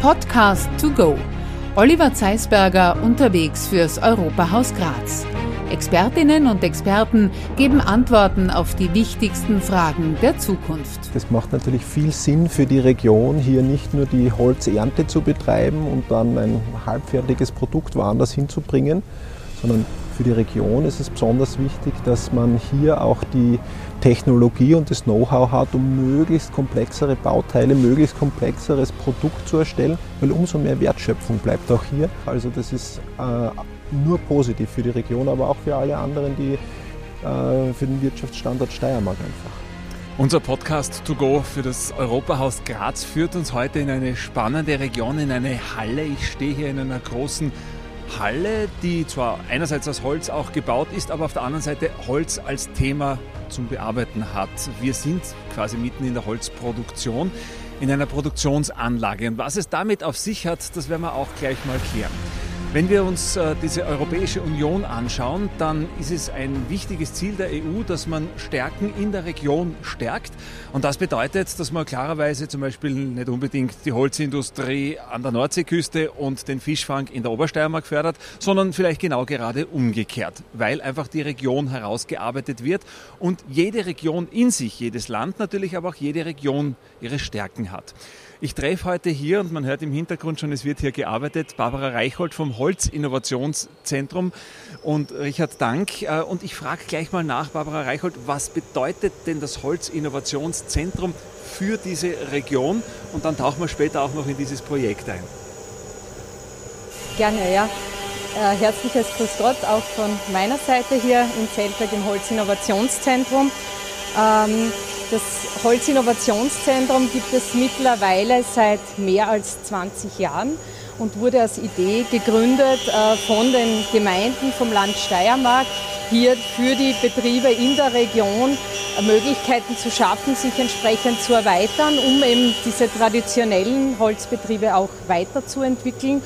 Podcast to go. Oliver Zeisberger unterwegs fürs Europahaus Graz. Expertinnen und Experten geben Antworten auf die wichtigsten Fragen der Zukunft. Das macht natürlich viel Sinn für die Region, hier nicht nur die Holzernte zu betreiben und dann ein halbfertiges Produkt woanders hinzubringen, sondern für die Region ist es besonders wichtig, dass man hier auch die Technologie und das Know-how hat, um möglichst komplexere Bauteile, möglichst komplexeres Produkt zu erstellen, weil umso mehr Wertschöpfung bleibt auch hier. Also das ist äh, nur positiv für die Region, aber auch für alle anderen, die äh, für den Wirtschaftsstandort Steiermark einfach. Unser Podcast To Go für das Europahaus Graz führt uns heute in eine spannende Region, in eine Halle. Ich stehe hier in einer großen Halle, die zwar einerseits aus Holz auch gebaut ist, aber auf der anderen Seite Holz als Thema zum Bearbeiten hat. Wir sind quasi mitten in der Holzproduktion, in einer Produktionsanlage. Und was es damit auf sich hat, das werden wir auch gleich mal klären. Wenn wir uns äh, diese Europäische Union anschauen, dann ist es ein wichtiges Ziel der EU, dass man Stärken in der Region stärkt. Und das bedeutet, dass man klarerweise zum Beispiel nicht unbedingt die Holzindustrie an der Nordseeküste und den Fischfang in der Obersteiermark fördert, sondern vielleicht genau gerade umgekehrt, weil einfach die Region herausgearbeitet wird und jede Region in sich, jedes Land natürlich, aber auch jede Region ihre Stärken hat. Ich treffe heute hier, und man hört im Hintergrund schon, es wird hier gearbeitet, Barbara Reichhold vom Holzinnovationszentrum und Richard Dank. Äh, und ich frage gleich mal nach, Barbara Reichhold, was bedeutet denn das Holzinnovationszentrum für diese Region? Und dann tauchen wir später auch noch in dieses Projekt ein. Gerne, ja. Äh, herzliches Grüß Gott auch von meiner Seite hier im Zeltberg im Holzinnovationszentrum. Ähm, das Holzinnovationszentrum gibt es mittlerweile seit mehr als 20 Jahren und wurde als Idee gegründet äh, von den Gemeinden vom Land Steiermark, hier für die Betriebe in der Region äh, Möglichkeiten zu schaffen, sich entsprechend zu erweitern, um eben diese traditionellen Holzbetriebe auch weiterzuentwickeln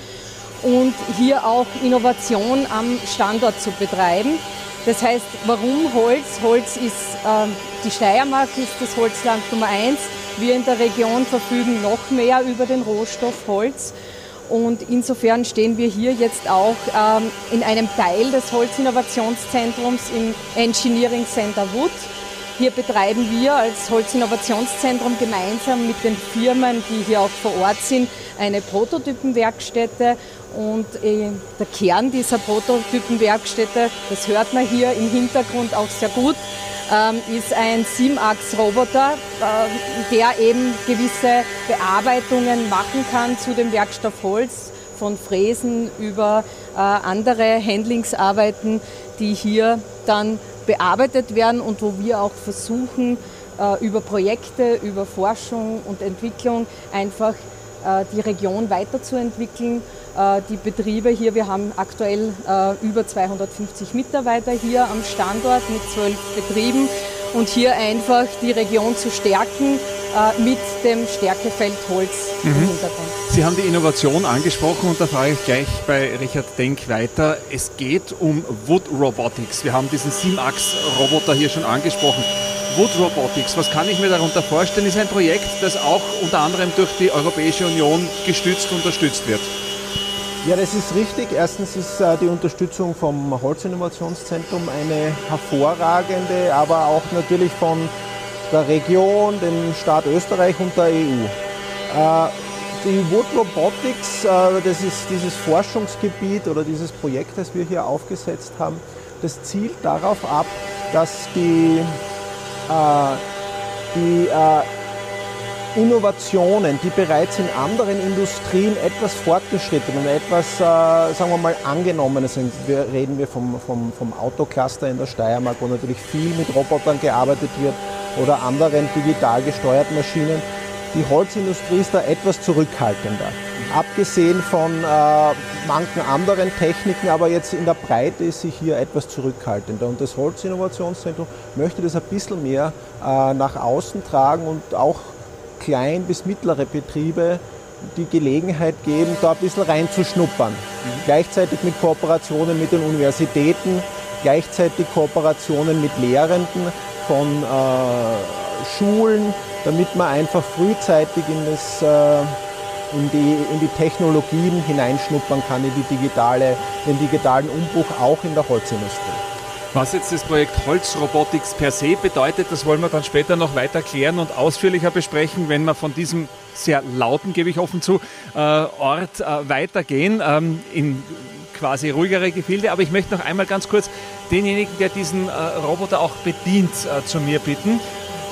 und hier auch Innovation am Standort zu betreiben. Das heißt, warum Holz? Holz ist, äh, die Steiermark ist das Holzland Nummer eins. Wir in der Region verfügen noch mehr über den Rohstoff Holz. Und insofern stehen wir hier jetzt auch ähm, in einem Teil des Holzinnovationszentrums im Engineering Center Wood. Hier betreiben wir als Holzinnovationszentrum gemeinsam mit den Firmen, die hier auch vor Ort sind, eine Prototypenwerkstätte und äh, der Kern dieser Prototypenwerkstätte, das hört man hier im Hintergrund auch sehr gut, ähm, ist ein 7-Achs-Roboter, äh, der eben gewisse Bearbeitungen machen kann zu dem Werkstoff Holz, von Fräsen über äh, andere Handlingsarbeiten, die hier dann bearbeitet werden und wo wir auch versuchen, über Projekte, über Forschung und Entwicklung einfach die Region weiterzuentwickeln die Betriebe hier. Wir haben aktuell äh, über 250 Mitarbeiter hier am Standort mit zwölf Betrieben und hier einfach die Region zu stärken äh, mit dem Stärkefeld Holz mhm. im Hintergrund. Sie haben die Innovation angesprochen und da frage ich gleich bei Richard Denk weiter. Es geht um Wood Robotics. Wir haben diesen 7-Achs-Roboter hier schon angesprochen. Wood Robotics, was kann ich mir darunter vorstellen? Ist ein Projekt, das auch unter anderem durch die Europäische Union gestützt und unterstützt wird. Ja, das ist richtig. Erstens ist äh, die Unterstützung vom Holzinnovationszentrum eine hervorragende, aber auch natürlich von der Region, dem Staat Österreich und der EU. Äh, die Wood Robotics, äh, das ist dieses Forschungsgebiet oder dieses Projekt, das wir hier aufgesetzt haben, das zielt darauf ab, dass die, die Innovationen, die bereits in anderen Industrien etwas fortgeschritten und etwas, äh, sagen wir mal, angenommen sind. Wir reden wir vom, vom, vom Autocluster in der Steiermark, wo natürlich viel mit Robotern gearbeitet wird oder anderen digital gesteuerten Maschinen. Die Holzindustrie ist da etwas zurückhaltender. Abgesehen von äh, manchen anderen Techniken, aber jetzt in der Breite ist sie hier etwas zurückhaltender. Und das Holzinnovationszentrum möchte das ein bisschen mehr äh, nach außen tragen und auch klein- bis mittlere Betriebe die Gelegenheit geben, da ein bisschen reinzuschnuppern. Mhm. Gleichzeitig mit Kooperationen mit den Universitäten, gleichzeitig Kooperationen mit Lehrenden von äh, Schulen, damit man einfach frühzeitig in das, äh, in die, in die Technologien hineinschnuppern kann, in, die digitale, den digitalen Umbruch auch in der Holzindustrie. Was jetzt das Projekt Holzrobotics per se bedeutet, das wollen wir dann später noch weiter klären und ausführlicher besprechen, wenn wir von diesem sehr lauten, gebe ich offen zu, äh, Ort äh, weitergehen ähm, in quasi ruhigere Gefilde. Aber ich möchte noch einmal ganz kurz denjenigen, der diesen äh, Roboter auch bedient, äh, zu mir bitten.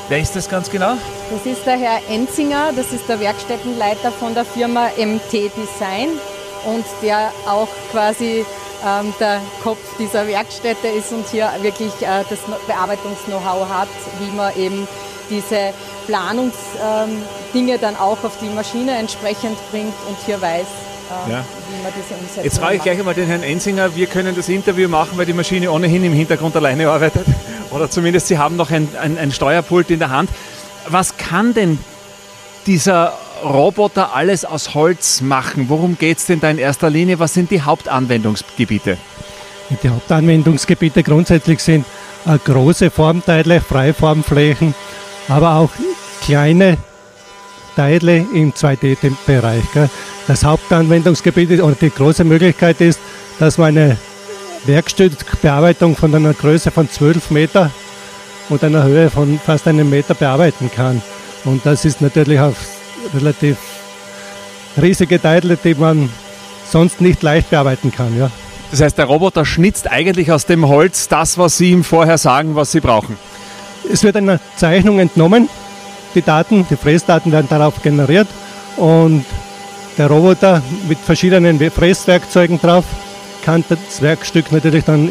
Wer ist das ganz genau? Das ist der Herr Enzinger, das ist der Werkstättenleiter von der Firma MT Design und der auch quasi ähm, der Kopf dieser Werkstätte ist und hier wirklich äh, das Bearbeitungs-Know-how hat, wie man eben diese Planungsdinge ähm, dann auch auf die Maschine entsprechend bringt und hier weiß, äh, ja. wie man diese umsetzt. Jetzt frage ich gleich einmal den Herrn Ensinger, wir können das Interview machen, weil die Maschine ohnehin im Hintergrund alleine arbeitet. Oder zumindest Sie haben noch ein, ein, ein Steuerpult in der Hand. Was kann denn dieser Roboter alles aus Holz machen? Worum geht es denn da in erster Linie? Was sind die Hauptanwendungsgebiete? Die Hauptanwendungsgebiete grundsätzlich sind äh, große Formteile, Freiformflächen, aber auch kleine Teile im 2D-Bereich. Das Hauptanwendungsgebiet oder die große Möglichkeit ist, dass man eine Werkstückbearbeitung von einer Größe von 12 Meter und einer Höhe von fast einem Meter bearbeiten kann. Und das ist natürlich auf relativ riesige Teile, die man sonst nicht leicht bearbeiten kann. Ja. Das heißt, der Roboter schnitzt eigentlich aus dem Holz das, was Sie ihm vorher sagen, was Sie brauchen. Es wird eine Zeichnung entnommen, die Daten, die Fräsdaten werden darauf generiert und der Roboter mit verschiedenen Fräswerkzeugen drauf kann das Werkstück natürlich dann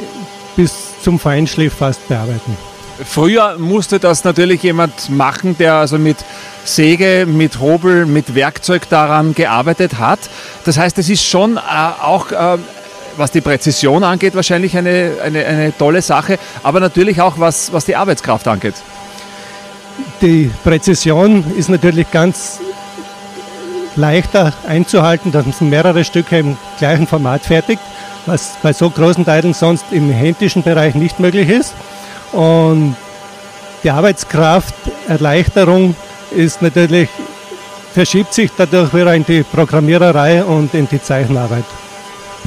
bis zum Feinschliff fast bearbeiten. Früher musste das natürlich jemand machen, der also mit Säge, mit Hobel, mit Werkzeug daran gearbeitet hat. Das heißt, es ist schon äh, auch, äh, was die Präzision angeht, wahrscheinlich eine, eine, eine tolle Sache, aber natürlich auch, was, was die Arbeitskraft angeht. Die Präzision ist natürlich ganz leichter einzuhalten, dass man mehrere Stücke im gleichen Format fertigt, was bei so großen Teilen sonst im händischen Bereich nicht möglich ist. Und die Arbeitskrafterleichterung ist natürlich, verschiebt sich dadurch wieder in die Programmiererei und in die Zeichenarbeit.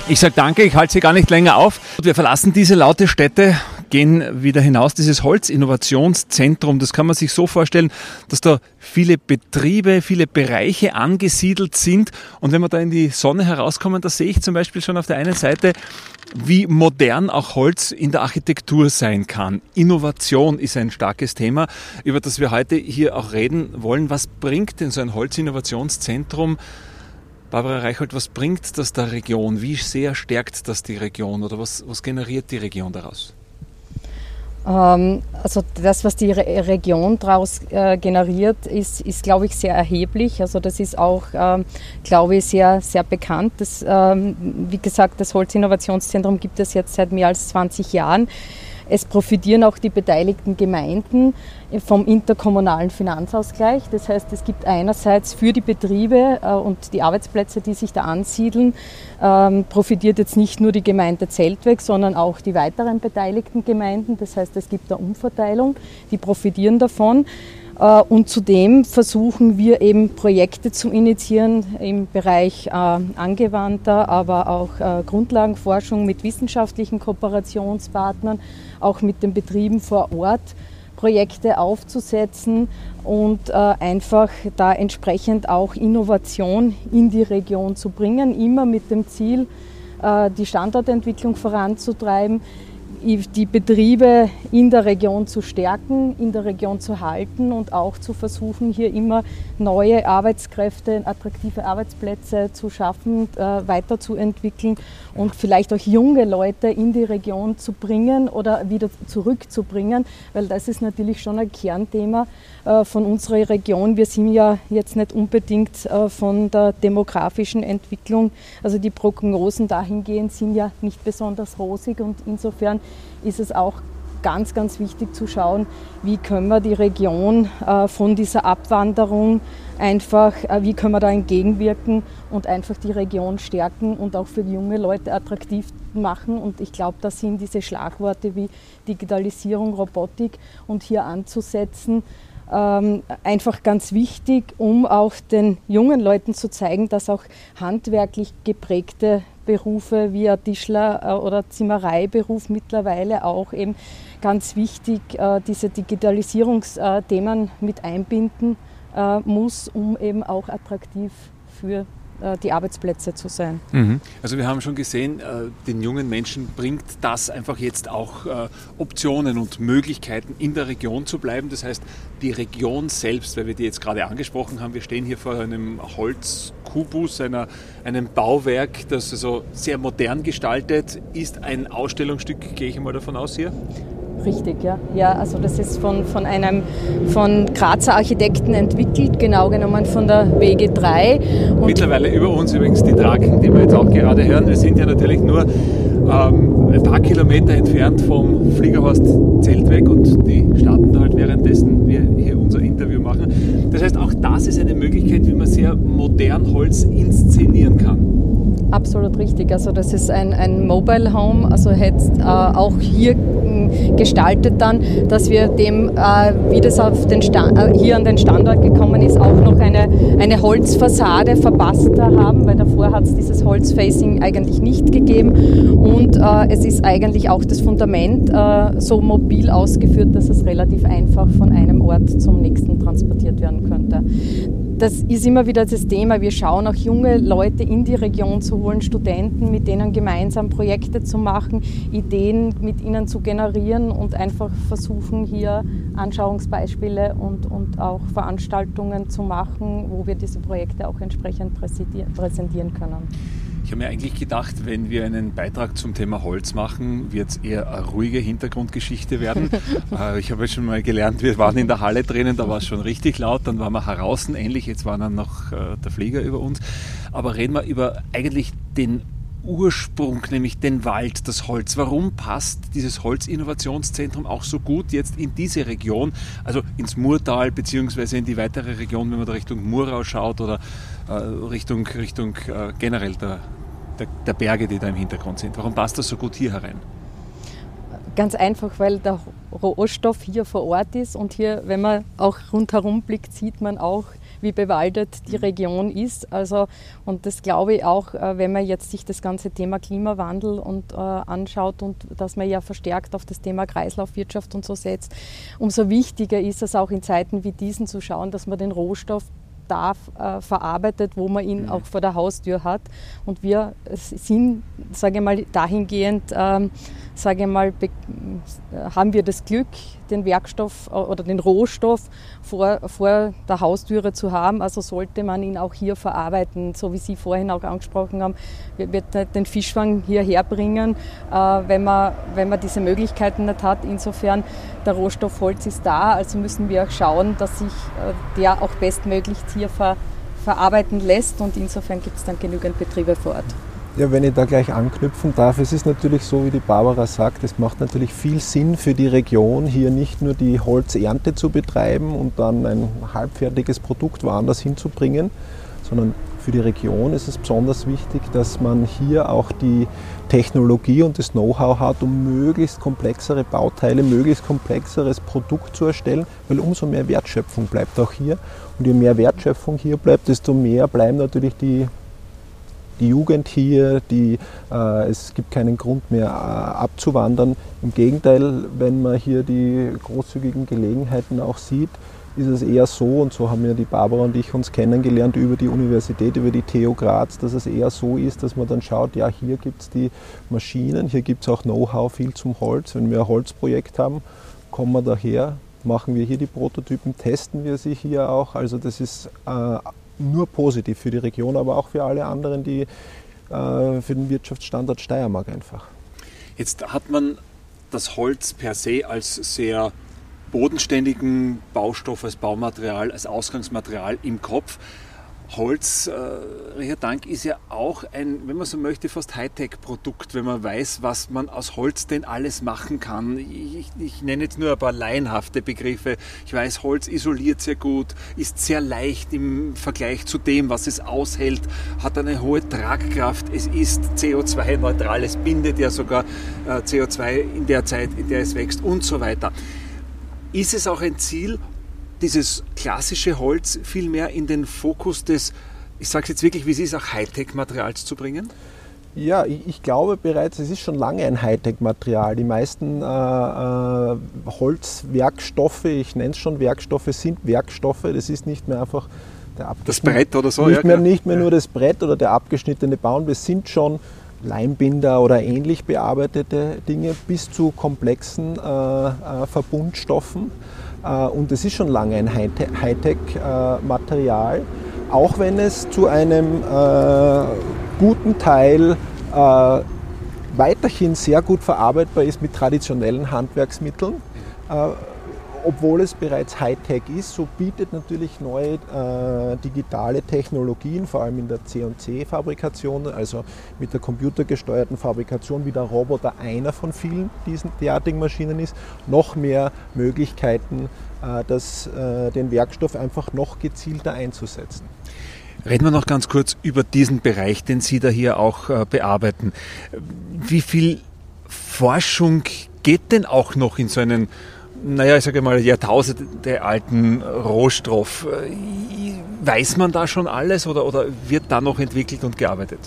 Ich sage danke, ich halte Sie gar nicht länger auf. Wir verlassen diese laute Stätte, gehen wieder hinaus. Dieses Holzinnovationszentrum, das kann man sich so vorstellen, dass da viele Betriebe, viele Bereiche angesiedelt sind. Und wenn wir da in die Sonne herauskommen, da sehe ich zum Beispiel schon auf der einen Seite wie modern auch Holz in der Architektur sein kann. Innovation ist ein starkes Thema, über das wir heute hier auch reden wollen. Was bringt denn so ein Holzinnovationszentrum? Barbara Reicholt, was bringt das der Region? Wie sehr stärkt das die Region oder was, was generiert die Region daraus? Ähm, also das, was die Re Region daraus äh, generiert, ist, ist, glaube ich, sehr erheblich. Also das ist auch, ähm, glaube ich, sehr, sehr bekannt. Das, ähm, wie gesagt, das Holzinnovationszentrum gibt es jetzt seit mehr als 20 Jahren. Es profitieren auch die beteiligten Gemeinden vom interkommunalen Finanzausgleich. Das heißt, es gibt einerseits für die Betriebe äh, und die Arbeitsplätze, die sich da ansiedeln, ähm, profitiert jetzt nicht nur die Gemeinde Zeltweg, sondern auch die weiteren beteiligten Gemeinden. Das heißt, es gibt eine Umverteilung, die profitieren davon. Äh, und zudem versuchen wir eben Projekte zu initiieren im Bereich äh, angewandter, aber auch Grundlagenforschung mit wissenschaftlichen Kooperationspartnern, auch mit den Betrieben vor Ort. Projekte aufzusetzen und einfach da entsprechend auch Innovation in die Region zu bringen, immer mit dem Ziel, die Standortentwicklung voranzutreiben, die Betriebe in der Region zu stärken, in der Region zu halten und auch zu versuchen, hier immer neue Arbeitskräfte, attraktive Arbeitsplätze zu schaffen, äh, weiterzuentwickeln und vielleicht auch junge Leute in die Region zu bringen oder wieder zurückzubringen, weil das ist natürlich schon ein Kernthema äh, von unserer Region. Wir sind ja jetzt nicht unbedingt äh, von der demografischen Entwicklung, also die Prognosen dahingehend sind ja nicht besonders rosig und insofern ist es auch ganz, ganz wichtig zu schauen, wie können wir die Region äh, von dieser Abwanderung einfach, wie können wir da entgegenwirken und einfach die Region stärken und auch für junge Leute attraktiv machen. Und ich glaube, da sind diese Schlagworte wie Digitalisierung, Robotik und hier anzusetzen, ähm, einfach ganz wichtig, um auch den jungen Leuten zu zeigen, dass auch handwerklich geprägte Berufe wie ein Tischler äh, oder Zimmereiberuf mittlerweile auch eben ganz wichtig äh, diese Digitalisierungsthemen mit einbinden äh, muss, um eben auch attraktiv für äh, die Arbeitsplätze zu sein. Mhm. Also wir haben schon gesehen, äh, den jungen Menschen bringt das einfach jetzt auch äh, Optionen und Möglichkeiten in der Region zu bleiben. Das heißt, die Region selbst, weil wir die jetzt gerade angesprochen haben, wir stehen hier vor einem Holzkubus, einer, einem Bauwerk, das also sehr modern gestaltet ist. Ein Ausstellungsstück, gehe ich mal davon aus hier? Richtig, ja. Ja, also das ist von, von einem von Grazer Architekten entwickelt, genau genommen von der WG3. Und Mittlerweile über uns übrigens die Traken, die wir jetzt auch gerade hören. Wir sind ja natürlich nur ähm, ein paar Kilometer entfernt vom Fliegerhorst Zeltweg und die starten da halt währenddessen wir hier unser Interview machen. Das heißt, auch das ist eine Möglichkeit, wie man sehr modern Holz inszenieren kann. Absolut richtig. Also das ist ein, ein Mobile Home, also jetzt äh, auch hier gestaltet dann, dass wir dem, äh, wie das auf den Stand, äh, hier an den Standort gekommen ist, auch noch eine, eine Holzfassade verbasster haben, weil davor hat es dieses Holzfacing eigentlich nicht gegeben und äh, es ist eigentlich auch das Fundament äh, so mobil ausgeführt, dass es relativ einfach von einem Ort zum nächsten transportiert werden könnte das ist immer wieder das Thema. Wir schauen auch junge Leute in die Region zu holen, Studenten, mit denen gemeinsam Projekte zu machen, Ideen mit ihnen zu generieren und einfach versuchen, hier Anschauungsbeispiele und, und auch Veranstaltungen zu machen, wo wir diese Projekte auch entsprechend präsentieren können. Ich habe mir eigentlich gedacht, wenn wir einen Beitrag zum Thema Holz machen, wird es eher eine ruhige Hintergrundgeschichte werden. Äh, ich habe jetzt schon mal gelernt, wir waren in der Halle drinnen, da war es schon richtig laut, dann waren wir heraus, ähnlich, jetzt war dann noch äh, der Flieger über uns. Aber reden wir über eigentlich den Ursprung, nämlich den Wald, das Holz. Warum passt dieses Holzinnovationszentrum auch so gut jetzt in diese Region, also ins Murtal beziehungsweise in die weitere Region, wenn man da Richtung Murau schaut oder äh, Richtung, Richtung äh, generell der, der, der Berge, die da im Hintergrund sind? Warum passt das so gut hier herein? Ganz einfach, weil der Rohstoff hier vor Ort ist und hier, wenn man auch rundherum blickt, sieht man auch, wie bewaldet die Region ist. Also, und das glaube ich auch, äh, wenn man jetzt sich das ganze Thema Klimawandel und, äh, anschaut und dass man ja verstärkt auf das Thema Kreislaufwirtschaft und so setzt, umso wichtiger ist es auch in Zeiten wie diesen zu schauen, dass man den Rohstoff da äh, verarbeitet, wo man ihn mhm. auch vor der Haustür hat. Und wir sind, sage ich mal, dahingehend, ähm, sage ich mal, haben wir das Glück, den Werkstoff äh, oder den Rohstoff vor, vor der Haustüre zu haben. Also sollte man ihn auch hier verarbeiten, so wie Sie vorhin auch angesprochen haben. Wir werden den Fischfang hierher bringen, äh, wenn, man, wenn man diese Möglichkeiten nicht hat. Insofern, der Rohstoff Holz ist da, also müssen wir auch schauen, dass sich äh, der auch bestmöglich hier ver, verarbeiten lässt und insofern gibt es dann genügend Betriebe vor Ort. Ja, wenn ich da gleich anknüpfen darf, es ist natürlich so, wie die Barbara sagt, es macht natürlich viel Sinn für die Region, hier nicht nur die Holzernte zu betreiben und dann ein halbfertiges Produkt woanders hinzubringen, sondern für die Region ist es besonders wichtig, dass man hier auch die Technologie und das Know-how hat, um möglichst komplexere Bauteile, möglichst komplexeres Produkt zu erstellen, weil umso mehr Wertschöpfung bleibt auch hier. Und je mehr Wertschöpfung hier bleibt, desto mehr bleiben natürlich die die Jugend hier, die, äh, es gibt keinen Grund mehr äh, abzuwandern. Im Gegenteil, wenn man hier die großzügigen Gelegenheiten auch sieht, ist es eher so, und so haben ja die Barbara und ich uns kennengelernt über die Universität, über die TU Graz, dass es eher so ist, dass man dann schaut, ja, hier gibt es die Maschinen, hier gibt es auch Know-how viel zum Holz. Wenn wir ein Holzprojekt haben, kommen wir daher, machen wir hier die Prototypen, testen wir sie hier auch. Also das ist äh, nur positiv für die Region, aber auch für alle anderen, die äh, für den Wirtschaftsstandort Steiermark einfach. Jetzt hat man das Holz per se als sehr bodenständigen Baustoff, als Baumaterial, als Ausgangsmaterial im Kopf. Holz, äh, Dank, ist ja auch ein, wenn man so möchte, fast Hightech-Produkt, wenn man weiß, was man aus Holz denn alles machen kann. Ich, ich, nenne jetzt nur ein paar laienhafte Begriffe. Ich weiß, Holz isoliert sehr gut, ist sehr leicht im Vergleich zu dem, was es aushält, hat eine hohe Tragkraft, es ist CO2-neutral, es bindet ja sogar äh, CO2 in der Zeit, in der es wächst und so weiter. Ist es auch ein Ziel, dieses klassische Holz viel mehr in den Fokus des, ich sage es jetzt wirklich, wie es ist, auch Hightech-Materials zu bringen? Ja, ich, ich, glaube bereits, es ist schon lange ein Hightech-Material. Die meisten äh, äh, Holzwerkstoffe, ich nenne es schon Werkstoffe, sind Werkstoffe. Das ist nicht mehr einfach der Das Brett oder so? Nicht ja, mehr, nicht mehr ja. nur das Brett oder der abgeschnittene Baum. Das sind schon Leimbinder oder ähnlich bearbeitete Dinge bis zu komplexen äh, äh Verbundstoffen. Äh, und es ist schon lange ein Hightech-Material, auch wenn es zu einem äh, guten Teil weiterhin sehr gut verarbeitbar ist mit traditionellen Handwerksmitteln obwohl es bereits Hightech ist, so bietet natürlich neue äh, digitale Technologien, vor allem in der C&C-Fabrikation, also mit der computergesteuerten Fabrikation, wie der Roboter einer von vielen diesen derartigen Maschinen ist, noch mehr Möglichkeiten, äh, das, äh, den Werkstoff einfach noch gezielter einzusetzen. Reden wir noch ganz kurz über diesen Bereich, den Sie da hier auch äh, bearbeiten. Wie viel Forschung geht denn auch noch in so einen naja, ich sage mal, Jahrtausende alten Rohstoff. Weiß man da schon alles oder, oder wird da noch entwickelt und gearbeitet?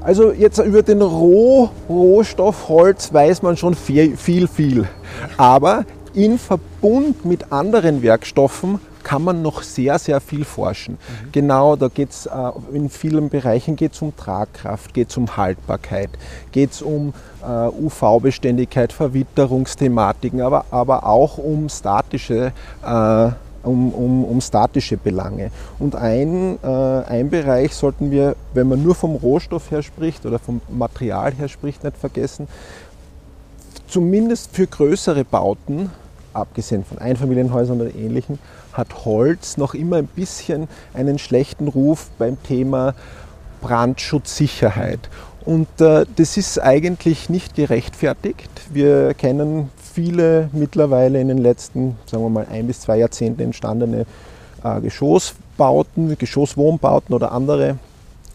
Also jetzt über den Roh Rohstoff Holz weiß man schon viel, viel, viel. Aber in Verbund mit anderen Werkstoffen kann man noch sehr, sehr viel forschen. Mhm. Genau, da geht es äh, in vielen Bereichen geht es um Tragkraft, geht es um Haltbarkeit, geht es um äh, UV-Beständigkeit, Verwitterungsthematiken, aber, aber auch um statische äh, um, um, um, statische Belange. Und ein, äh, ein Bereich sollten wir, wenn man nur vom Rohstoff her spricht oder vom Material her spricht, nicht vergessen, zumindest für größere Bauten, abgesehen von Einfamilienhäusern oder ähnlichen, hat Holz noch immer ein bisschen einen schlechten Ruf beim Thema Brandschutzsicherheit. Und äh, das ist eigentlich nicht gerechtfertigt. Wir kennen viele mittlerweile in den letzten, sagen wir mal, ein bis zwei Jahrzehnten entstandene äh, Geschossbauten, Geschosswohnbauten oder andere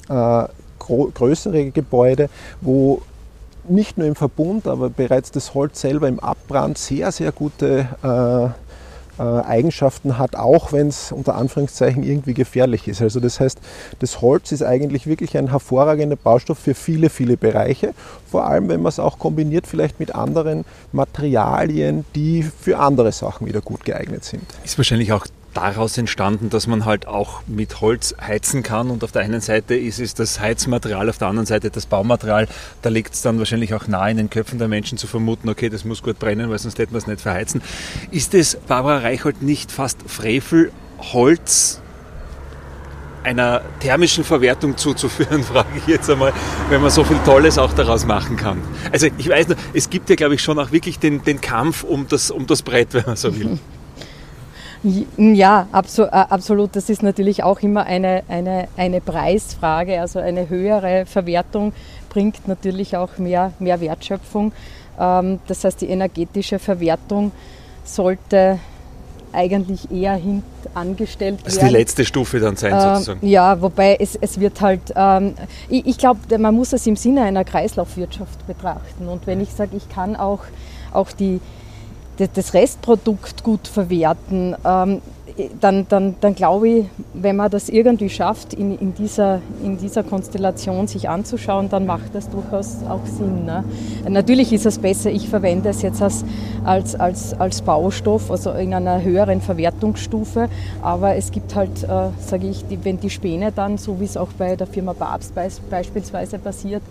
äh, größere Gebäude, wo nicht nur im Verbund, aber bereits das Holz selber im Abbrand sehr, sehr gute äh, äh, Eigenschaften hat, auch wenn es unter Anführungszeichen irgendwie gefährlich ist. Also das heißt, das Holz ist eigentlich wirklich ein hervorragender Baustoff für viele, viele Bereiche, vor allem wenn man es auch kombiniert vielleicht mit anderen Materialien, die für andere Sachen wieder gut geeignet sind. Ist wahrscheinlich auch daraus entstanden, dass man halt auch mit Holz heizen kann und auf der einen Seite ist es das Heizmaterial, auf der anderen Seite das Baumaterial. Da liegt es dann wahrscheinlich auch nahe in den Köpfen der Menschen zu vermuten, okay, das muss gut brennen, weil sonst hätten wir es nicht verheizen. Ist es, Barbara Reichhold, nicht fast Frevel, Holz einer thermischen Verwertung zuzuführen, frage ich jetzt einmal, wenn man so viel Tolles auch daraus machen kann. Also ich weiß nur, es gibt ja, glaube ich, schon auch wirklich den, den Kampf um das, um das Brett, wenn man so will. Ja, äh, absolut. Das ist natürlich auch immer eine, eine, eine Preisfrage. Also eine höhere Verwertung bringt natürlich auch mehr, mehr Wertschöpfung. Ähm, das heißt, die energetische Verwertung sollte eigentlich eher angestellt werden. Das ist die letzte Stufe dann sein, ähm, sozusagen. Ja, wobei es, es wird halt, ähm, ich, ich glaube, man muss es im Sinne einer Kreislaufwirtschaft betrachten. Und wenn ich sage, ich kann auch, auch die, das Restprodukt gut verwerten, ähm, dann, dann, dann glaube ich, wenn man das irgendwie schafft, in, in, dieser, in dieser Konstellation sich anzuschauen, dann macht das durchaus auch Sinn. Ne? Natürlich ist es besser, ich verwende es jetzt als, als, als, als Baustoff, also in einer höheren Verwertungsstufe, aber es gibt halt, äh, sage ich, die, wenn die Späne dann, so wie es auch bei der Firma Babs beispielsweise passiert,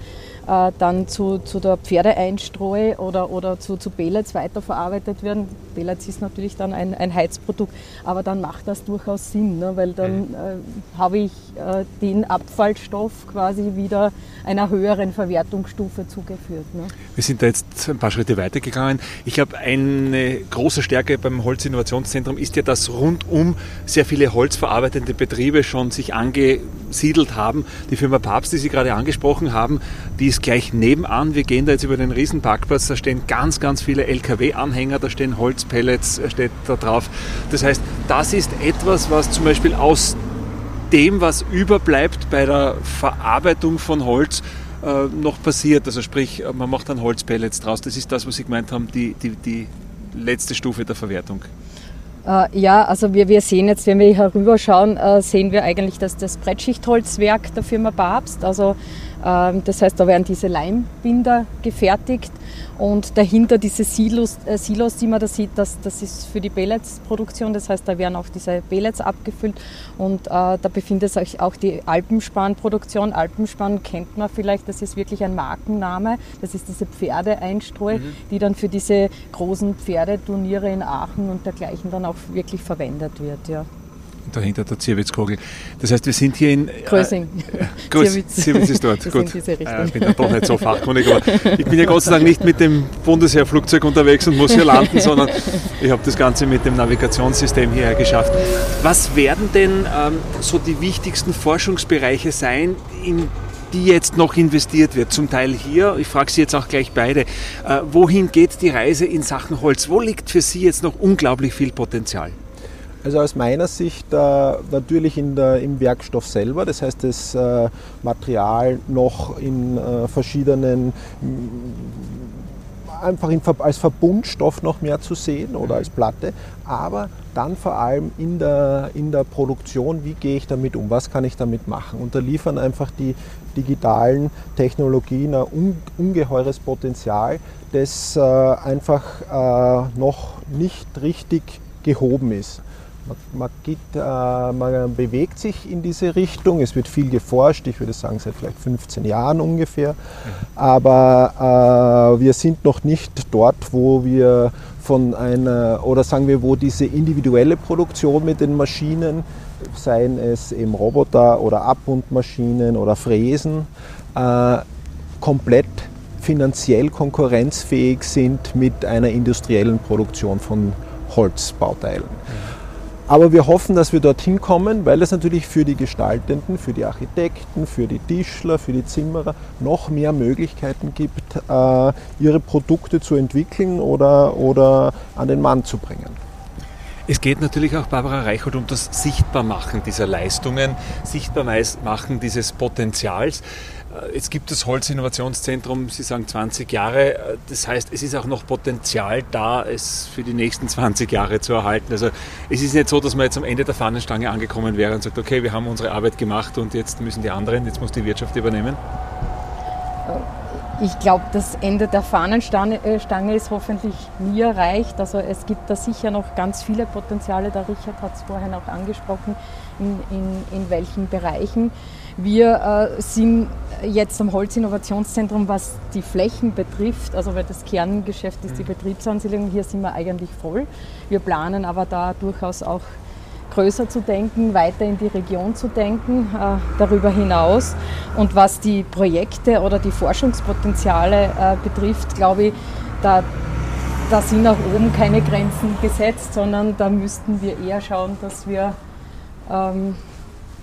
äh, dann zu, zu der Pferdeeinstreu oder, oder zu, zu Pellets weiterverarbeitet werden. Pellets ist natürlich dann ein, ein Heizprodukt, aber dann macht das durchaus Sinn, ne? weil dann mhm. äh, habe ich äh, den Abfallstoff quasi wieder einer höheren Verwertungsstufe zugeführt. Ne? Wir sind da jetzt ein paar Schritte weitergegangen. Ich glaube, eine große Stärke beim Holzinnovationszentrum ist ja, dass rundum sehr viele holzverarbeitende Betriebe schon sich angesiedelt haben. Die Firma Papst, die Sie gerade angesprochen haben, die ist gleich nebenan. Wir gehen da jetzt über den Riesenparkplatz, da stehen ganz, ganz viele Lkw-Anhänger, da stehen Holzpellets, äh, steht da drauf. Das heißt, das ist etwas, was zum Beispiel aus dem, was überbleibt bei der Verarbeitung von Holz, äh, noch passiert. Also sprich, man macht dann Holzpellets draus. Das ist das, was Sie gemeint haben, die, die, die letzte Stufe der Verwertung. Äh, ja, also wir, wir sehen jetzt, wenn wir herüberschauen, äh, sehen wir eigentlich, dass das Brettschichtholzwerk der Firma Babst, also das heißt, da werden diese Leimbinder gefertigt und dahinter diese Silos, äh, Silos die man da sieht, das, das ist für die Pelletsproduktion. Das heißt, da werden auch diese Pellets abgefüllt und äh, da befindet sich auch die Alpenspan-Produktion. Alpenspan kennt man vielleicht, das ist wirklich ein Markenname. Das ist diese Pferdeeinstreu, mhm. die dann für diese großen Pferdeturniere in Aachen und dergleichen dann auch wirklich verwendet wird. Ja dahinter der Zierwitzkogel. Das heißt, wir sind hier in. Größing. Äh, Größ, Zierwitz. ist dort. Gut. Äh, ich bin dann doch nicht so fachkundig, aber ich bin ja Gott sei Dank nicht mit dem Bundesheerflugzeug unterwegs und muss hier landen, sondern ich habe das Ganze mit dem Navigationssystem hierher geschafft. Was werden denn ähm, so die wichtigsten Forschungsbereiche sein, in die jetzt noch investiert wird. Zum Teil hier, ich frage Sie jetzt auch gleich beide, äh, wohin geht die Reise in Sachen Holz? Wo liegt für Sie jetzt noch unglaublich viel Potenzial? Also aus meiner Sicht äh, natürlich in der, im Werkstoff selber, das heißt das äh, Material noch in äh, verschiedenen einfach in, als Verbundstoff noch mehr zu sehen oder als Platte, aber dann vor allem in der, in der Produktion, wie gehe ich damit um, was kann ich damit machen. Und da liefern einfach die digitalen Technologien ein ungeheures Potenzial, das äh, einfach äh, noch nicht richtig gehoben ist. Man, man, geht, äh, man, bewegt sich in diese Richtung. Es wird viel geforscht, ich würde sagen seit vielleicht 15 Jahren ungefähr. Aber äh, wir sind noch nicht dort, wo wir von einer, oder sagen wir, wo diese individuelle Produktion mit den Maschinen, seien es eben Roboter oder Abbundmaschinen oder Fräsen, äh, komplett finanziell konkurrenzfähig sind mit einer industriellen Produktion von Holzbauteilen. Aber wir hoffen, dass wir dorthin kommen, weil es natürlich für die Gestaltenden, für die Architekten, für die Tischler, für die Zimmerer noch mehr Möglichkeiten gibt, äh, ihre Produkte zu entwickeln oder, oder an den Mann zu bringen. Es geht natürlich auch, Barbara Reichhold, um das Sichtbarmachen dieser Leistungen, Sichtbarmachen dieses Potenzials. Äh, jetzt gibt das Holzinnovationszentrum, Sie sagen 20 Jahre. Äh, das heißt, es ist auch noch Potenzial da, es für die nächsten 20 Jahre zu erhalten. Also es ist nicht so, dass man jetzt am Ende der Fahnenstange angekommen wäre und sagt, okay, wir haben unsere Arbeit gemacht und jetzt müssen die anderen, jetzt muss die Wirtschaft übernehmen. Ich glaube, das Ende der Fahnenstange äh, ist hoffentlich nie erreicht. Also es gibt da sicher noch ganz viele Potenziale. Der Richard hat es vorhin auch angesprochen, in, in, in welchen Bereichen. Wir äh, sind jetzt am Holzinnovationszentrum, was die Flächen betrifft, also weil das Kerngeschäft ist die mhm. Betriebsansiedlung, hier sind wir eigentlich voll. Wir planen aber da durchaus auch größer zu denken, weiter in die Region zu denken, äh, darüber hinaus. Und was die Projekte oder die Forschungspotenziale äh, betrifft, glaube ich, da, da sind nach oben keine Grenzen gesetzt, sondern da müssten wir eher schauen, dass wir ähm,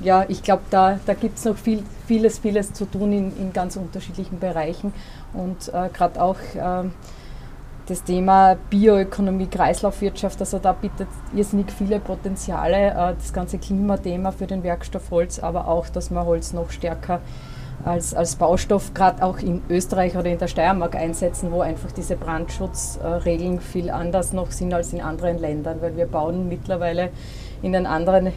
ja, ich glaube, da, da gibt es noch viel, vieles, vieles zu tun in, in ganz unterschiedlichen Bereichen. Und äh, gerade auch äh, das Thema Bioökonomie, Kreislaufwirtschaft, also da bietet irrsinnig viele Potenziale. Äh, das ganze Klimathema für den Werkstoff Holz, aber auch, dass man Holz noch stärker als, als Baustoff gerade auch in Österreich oder in der Steiermark einsetzen, wo einfach diese Brandschutzregeln viel anders noch sind als in anderen Ländern, weil wir bauen mittlerweile in den anderen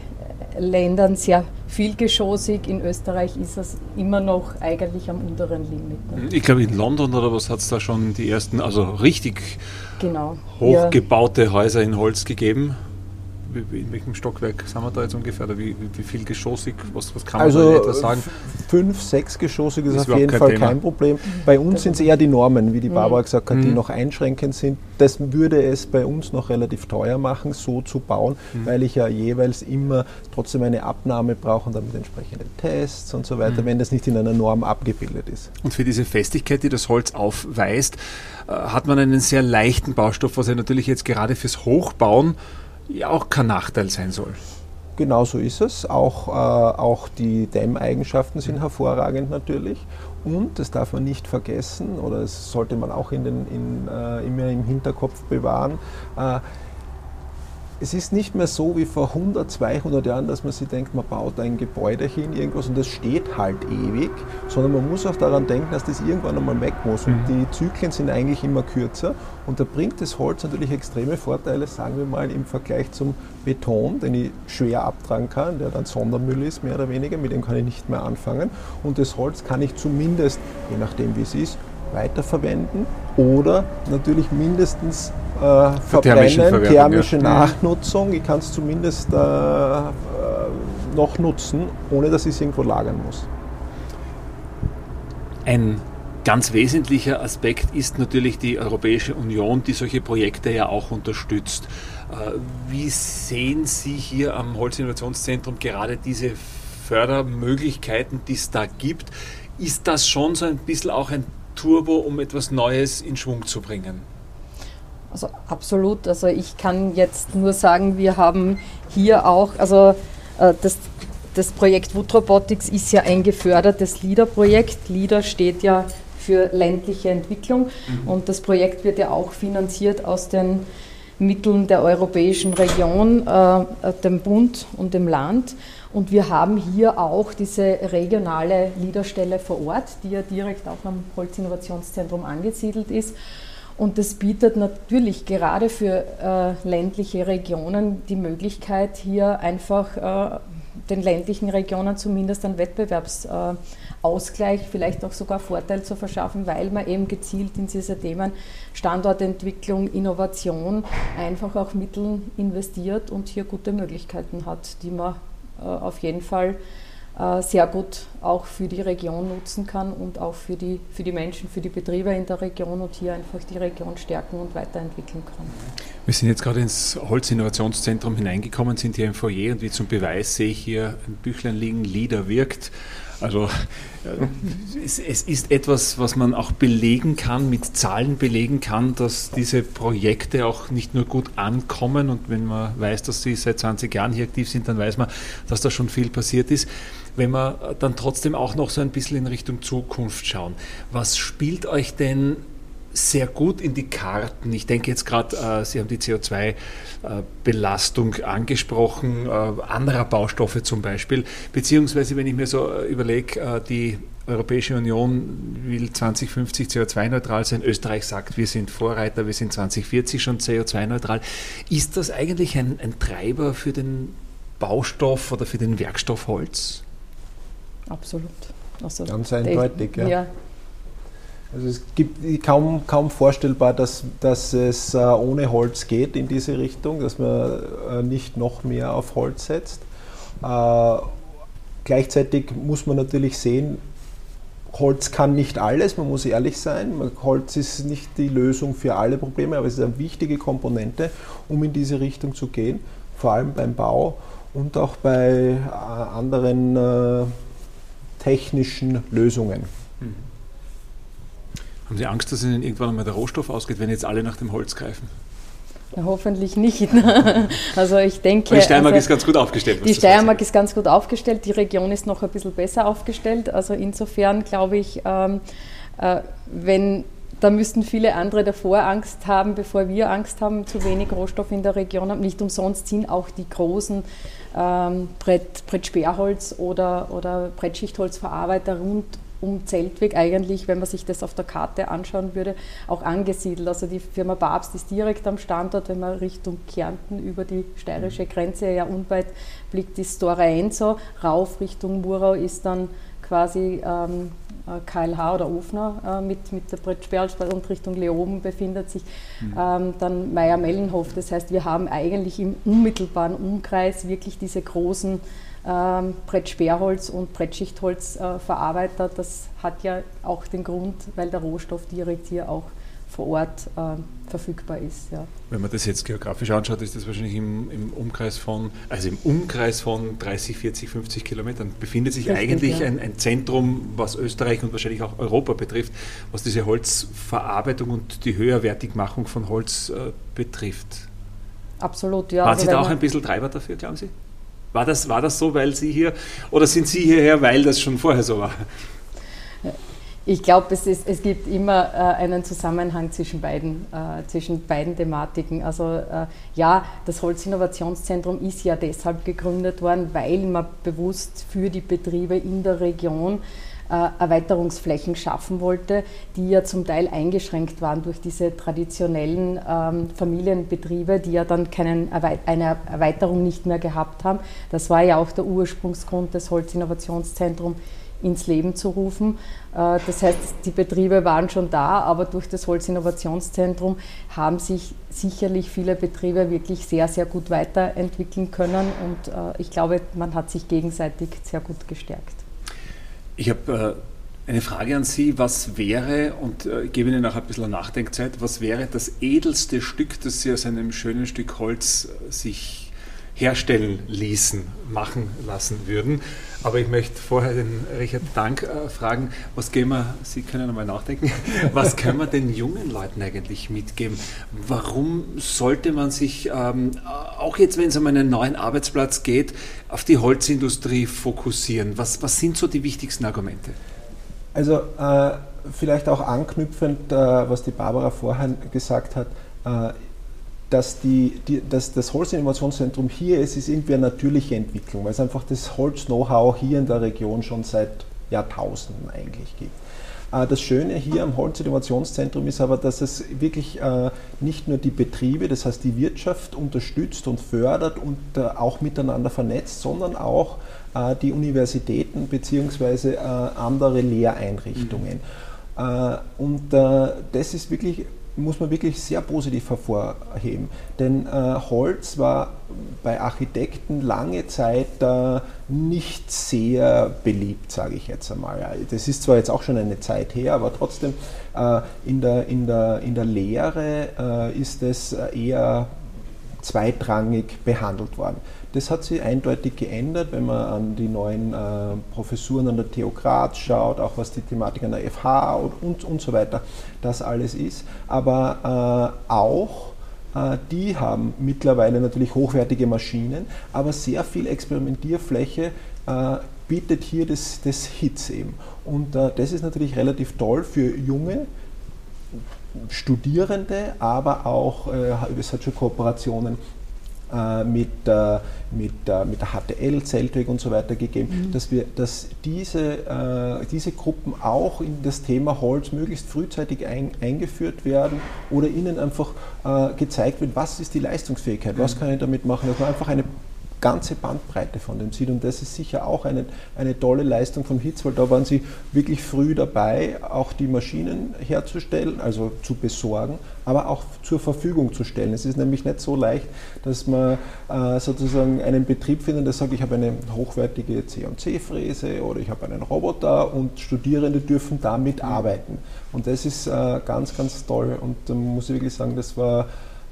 Ländern sehr vielgeschossig. In Österreich ist es immer noch eigentlich am unteren Limit. Ne? Ich glaube, in London oder was hat es da schon die ersten, also richtig genau. hochgebaute ja. Häuser in Holz gegeben? In welchem Stockwerk sind wir da jetzt ungefähr? Oder wie, wie viel geschossig? Was, was kann man also da etwas sagen? Fünf, sechs geschossig ist, ist auf jeden kein Fall Thema. kein Problem. Bei uns sind es eher die Normen, wie die mhm. Barbara mhm. gesagt hat, die mhm. noch einschränkend sind. Das würde es bei uns noch relativ teuer machen, so zu bauen, mhm. weil ich ja jeweils immer trotzdem eine Abnahme brauche und dann mit entsprechenden Tests und so weiter, mhm. wenn das nicht in einer Norm abgebildet ist. Und für diese Festigkeit, die das Holz aufweist, äh, hat man einen sehr leichten Baustoff, was ja natürlich jetzt gerade fürs Hochbauen ja auch kein Nachteil sein soll. Genau so ist es. Auch, äh, auch die Dämmeigenschaften sind hervorragend natürlich. Und, das darf man nicht vergessen, oder das sollte man auch in den, in, äh, immer im Hinterkopf bewahren, äh, es ist nicht mehr so wie vor 100, 200 Jahren, dass man sich denkt, man baut ein Gebäude hin, irgendwas und das steht halt ewig, sondern man muss auch daran denken, dass das irgendwann einmal weg muss. Und mhm. die Zyklen sind eigentlich immer kürzer und da bringt das Holz natürlich extreme Vorteile, sagen wir mal, im Vergleich zum Beton, den ich schwer abtragen kann, der dann Sondermüll ist, mehr oder weniger, mit dem kann ich nicht mehr anfangen. Und das Holz kann ich zumindest, je nachdem wie es ist, weiterverwenden oder natürlich mindestens äh, verbrennen, thermische ja. Nachnutzung. Ich kann es zumindest äh, äh, noch nutzen, ohne dass ich es irgendwo lagern muss. Ein ganz wesentlicher Aspekt ist natürlich die Europäische Union, die solche Projekte ja auch unterstützt. Äh, wie sehen Sie hier am Holzinnovationszentrum gerade diese Fördermöglichkeiten, die es da gibt? Ist das schon so ein bisschen auch ein Turbo, um etwas Neues in Schwung zu bringen? Also absolut. Also ich kann jetzt nur sagen, wir haben hier auch, also äh, das, das Projekt Wood Robotics ist ja ein gefördertes LIDA-Projekt. LIDA steht ja für ländliche Entwicklung mhm. und das Projekt wird ja auch finanziert aus den Mitteln der europäischen Region, äh, dem Bund und dem Land. Und wir haben hier auch diese regionale Leaderstelle vor Ort, die ja direkt auch am Holzinnovationszentrum angesiedelt ist. Und das bietet natürlich gerade für äh, ländliche Regionen die Möglichkeit, hier einfach äh, den ländlichen Regionen zumindest einen Wettbewerbsausgleich, äh, vielleicht auch sogar Vorteil zu verschaffen, weil man eben gezielt in diese Themen Standortentwicklung, Innovation einfach auch Mittel investiert und hier gute Möglichkeiten hat, die man äh, auf jeden Fall sehr gut auch für die Region nutzen kann und auch für die, für die Menschen, für die Betriebe in der Region und hier einfach die Region stärken und weiterentwickeln kann. Wir sind jetzt gerade ins Holzinnovationszentrum hineingekommen, sind hier im Foyer und wie zum Beweis sehe ich hier ein Büchlein liegen, Lieder wirkt. Also äh, es, es, ist etwas, was man auch belegen kann, mit Zahlen belegen kann, dass diese Projekte auch nicht nur gut ankommen und wenn man weiß, dass sie seit 20 Jahren hier aktiv sind, dann weiß man, dass da schon viel passiert ist. Wenn wir dann trotzdem auch noch so ein bisschen in Richtung Zukunft schauen, was spielt euch denn sehr gut in die Karten. Ich denke jetzt gerade, äh, Sie haben die CO2-Belastung angesprochen, äh, anderer Baustoffe zum Beispiel, beziehungsweise wenn ich mir so äh, überlege, äh, die Europäische Union will 2050 CO2-neutral sein. Österreich sagt, wir sind Vorreiter, wir sind 2040 schon CO2-neutral. Ist das eigentlich ein, ein Treiber für den Baustoff oder für den Werkstoff Holz? Absolut. Also Ganz eindeutig, ja. ja. Also es gibt kaum, kaum vorstellbar, dass, dass es äh, ohne Holz geht in diese Richtung, dass man äh, nicht noch mehr auf Holz setzt. Äh, gleichzeitig muss man natürlich sehen, Holz kann nicht alles, man muss ehrlich sein. Holz ist nicht die Lösung für alle Probleme, aber es ist eine wichtige Komponente, um in diese Richtung zu gehen, vor allem beim Bau und auch bei anderen äh, technischen Lösungen. Mhm. Haben Sie Angst, dass Ihnen irgendwann einmal der Rohstoff ausgeht, wenn jetzt alle nach dem Holz greifen? Ja, hoffentlich nicht. also ich denke. Aber die Steiermark also, ist ganz gut aufgestellt. Die Steiermark ist ganz gut aufgestellt. Die Region ist noch ein bisschen besser aufgestellt. Also insofern glaube ich, ähm, äh, wenn da müssten viele andere davor Angst haben, bevor wir Angst haben, zu wenig Rohstoff in der Region haben. Nicht umsonst sind auch die großen ähm, Brett, Brettsperrholz oder, oder Brettschichtholzverarbeiter rund um Zeltweg eigentlich, wenn man sich das auf der Karte anschauen würde, auch angesiedelt. Also die Firma Babst ist direkt am Standort, wenn man Richtung Kärnten über die steirische Grenze, ja unweit blickt die Stora Enso, rauf Richtung Murau ist dann quasi ähm, KLH oder Ofner äh, mit, mit der Brettsperralsperre und Richtung Leoben befindet sich mhm. ähm, dann Meier-Mellenhof. Das heißt, wir haben eigentlich im unmittelbaren Umkreis wirklich diese großen ähm, Brettsperrholz und Brettschichtholzverarbeiter. Äh, das hat ja auch den Grund, weil der Rohstoff direkt hier auch vor Ort äh, verfügbar ist. Ja. Wenn man das jetzt geografisch anschaut, ist das wahrscheinlich im, im, Umkreis von, also im Umkreis von 30, 40, 50 Kilometern befindet sich Richtig, eigentlich ja. ein, ein, Zentrum, was Österreich und wahrscheinlich auch Europa betrifft, was diese Holzverarbeitung und die Höherwertigmachung von Holz äh, betrifft. Absolut, ja. Waren also Sie da auch ein bisschen Treiber dafür, glauben Sie? War das, war das so, weil Sie hier, oder sind Sie hierher, weil das schon vorher so war? Ich glaube, es, es gibt immer äh, einen Zusammenhang zwischen beiden, äh, zwischen beiden Thematiken. Also äh, ja, das Holzinnovationszentrum ist ja deshalb gegründet worden, weil man bewusst für die Betriebe in der Region äh, Erweiterungsflächen schaffen wollte, die ja zum Teil eingeschränkt waren durch diese traditionellen ähm, Familienbetriebe, die ja dann keinen eine Erweiterung nicht mehr gehabt haben. Das war ja auch der Ursprungsgrund des Holzinnovationszentrums ins Leben zu rufen. Äh, das heißt, die Betriebe waren schon da, aber durch das Holzinnovationszentrum haben sich sicherlich viele Betriebe wirklich sehr, sehr gut weiterentwickeln können und äh, ich glaube, man hat sich gegenseitig sehr gut gestärkt. Ich habe äh, eine Frage an Sie. Was wäre, und ich gebe Ihnen auch ein bisschen Nachdenkzeit, was wäre das edelste Stück, das Sie aus einem schönen Stück Holz sich herstellen ließen, machen lassen würden? Aber ich möchte vorher den Richard Dank äh, fragen, was gehen wir, Sie können einmal nachdenken, was können wir den jungen Leuten eigentlich mitgeben? Warum sollte man sich, ähm, auch jetzt wenn es um einen neuen Arbeitsplatz geht, auf die Holzindustrie fokussieren? Was, was sind so die wichtigsten Argumente? Also äh, vielleicht auch anknüpfend, äh, was die Barbara vorhin gesagt hat, äh, dass, die, die, dass das Holzinnovationszentrum hier ist, ist irgendwie eine natürliche Entwicklung, weil es einfach das Holz-Know-how hier in der Region schon seit Jahrtausenden eigentlich gibt. Äh, das Schöne hier am Holzinnovationszentrum ist aber, dass es wirklich äh, nicht nur die Betriebe, das heißt die Wirtschaft unterstützt und fördert und äh, auch miteinander vernetzt, sondern auch die Universitäten bzw. andere Lehreinrichtungen. Mhm. Und das ist wirklich muss man wirklich sehr positiv hervorheben. Denn äh, Holz war bei Architekten lange Zeit äh, nicht sehr beliebt, sage ich jetzt einmal. Das ist zwar jetzt auch schon eine Zeit her, aber trotzdem äh, in, der, in, der, in der Lehre äh, ist es eher zweitrangig behandelt worden. Das hat sich eindeutig geändert, wenn man an die neuen äh, Professuren an der TU Graz schaut, auch was die Thematik an der FH und, und, und so weiter, das alles ist. Aber äh, auch äh, die haben mittlerweile natürlich hochwertige Maschinen, aber sehr viel Experimentierfläche äh, bietet hier das, das HITS eben. Und äh, das ist natürlich relativ toll für junge Studierende, aber auch, es hat schon Kooperationen mit, äh, mit, äh, mit der HTL, Zeltweg und so weiter gegeben, mhm. dass, wir, dass diese, diese Gruppen auch in das Thema Holz möglichst frühzeitig ein, eingeführt werden oder ihnen einfach gezeigt wird, was ist die Leistungsfähigkeit, was mhm. kann ich damit machen, dass man einfach eine ganze Bandbreite von dem sieht. Und das ist sicher auch eine, eine tolle Leistung von HITS, weil da waren sie wirklich früh dabei, auch die Maschinen herzustellen, also zu besorgen, aber auch zur Verfügung zu stellen. Es ist nämlich nicht so leicht, dass man äh, sozusagen einen Betrieb findet, der sagt, ich habe eine hochwertige C&C-Fräse oder ich habe einen Roboter und Studierende dürfen damit mhm. arbeiten. Und das ist äh, ganz, ganz toll und da muss ich wirklich sagen, das war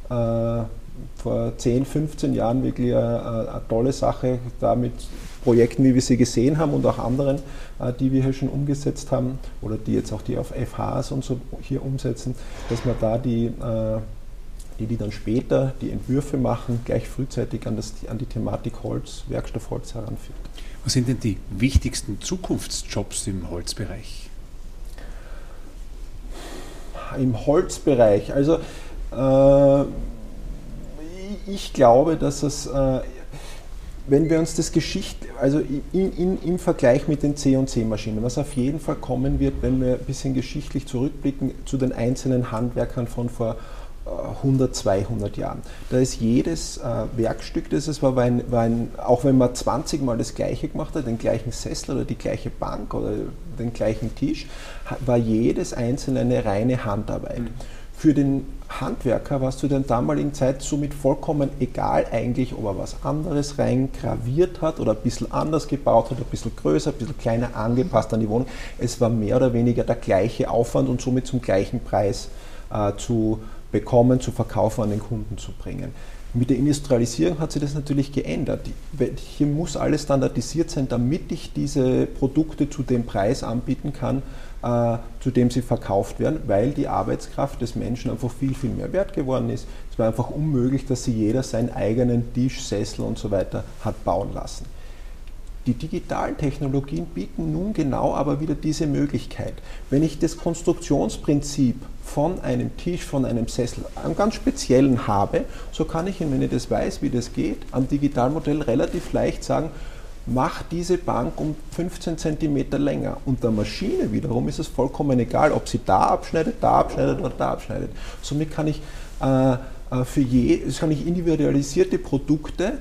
äh, vor 10, 15 Jahren wirklich eine, eine, tolle Sache, da mit Projekten, wie wir sie gesehen haben und auch anderen, äh, die wir hier schon umgesetzt haben oder die jetzt auch die auf FHs und so hier umsetzen, dass man da die, äh, die, die dann später die Entwürfe machen, gleich frühzeitig an, das, an die Thematik Holz, Werkstoffholz heranführt. Was sind denn die wichtigsten Zukunftsjobs im Holzbereich? Im Holzbereich, also äh, ich glaube, dass es, äh, wenn wir uns das Geschicht, also in, in, im Vergleich mit den C&C-Maschinen, was auf jeden Fall kommen wird, wenn wir ein bisschen geschichtlich zurückblicken zu den einzelnen Handwerkern von vor 100, äh, 200 Jahren. Da ist jedes äh, Werkstück, das es war, war, ein, war ein, auch wenn man 20 Mal das gleiche gemacht hat, den gleichen Sessel oder die gleiche Bank oder den gleichen Tisch, war jedes einzelne eine reine Handarbeit. Mhm. Für den Handwerker war es zu der damaligen Zeit somit vollkommen egal eigentlich, ob er was anderes rein graviert hat oder ein bisschen anders gebaut hat, ein bisschen größer, ein bisschen kleiner angepasst an die Wohnung. Es war mehr oder weniger der gleiche Aufwand und somit zum gleichen Preis äh, zu bekommen, zu verkaufen, an den Kunden zu bringen. Mit der Industrialisierung hat sich das natürlich geändert. Hier muss alles standardisiert sein, damit ich diese Produkte zu dem Preis anbieten kann, äh, zu dem sie verkauft werden, weil die Arbeitskraft des Menschen einfach viel, viel mehr wert geworden ist. Es war einfach unmöglich, dass sie jeder seinen eigenen Tisch, Sessel und so weiter hat bauen lassen. Die digitalen Technologien bieten nun genau aber wieder diese Möglichkeit. Wenn ich das Konstruktionsprinzip von einem Tisch, von einem Sessel, einen ganz speziellen habe, so kann ich, wenn ich das weiß, wie das geht, am Digitalmodell relativ leicht sagen, mach diese Bank um 15 cm länger. Und der Maschine wiederum ist es vollkommen egal, ob sie da abschneidet, da abschneidet oder da abschneidet. Somit kann ich äh, äh für je, kann ich individualisierte Produkte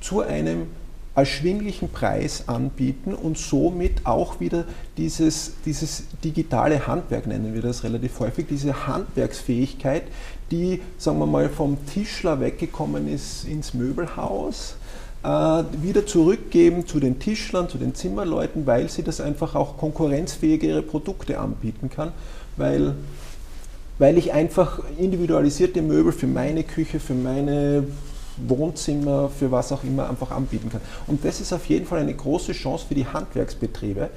zu einem erschwinglichen Preis anbieten und somit auch wieder dieses, dieses digitale Handwerk, nennen wir das relativ häufig, diese Handwerksfähigkeit, die, sagen wir mal, vom Tischler weggekommen ist ins Möbelhaus, wieder zurückgeben zu den Tischlern, zu den Zimmerleuten, weil sie das einfach auch konkurrenzfähigere Produkte anbieten kann, weil, weil ich einfach individualisierte Möbel für meine Küche, für meine Wohnzimmer, für was auch immer einfach anbieten kann. Und das ist auf jeden Fall eine große Chance für die Handwerksbetriebe,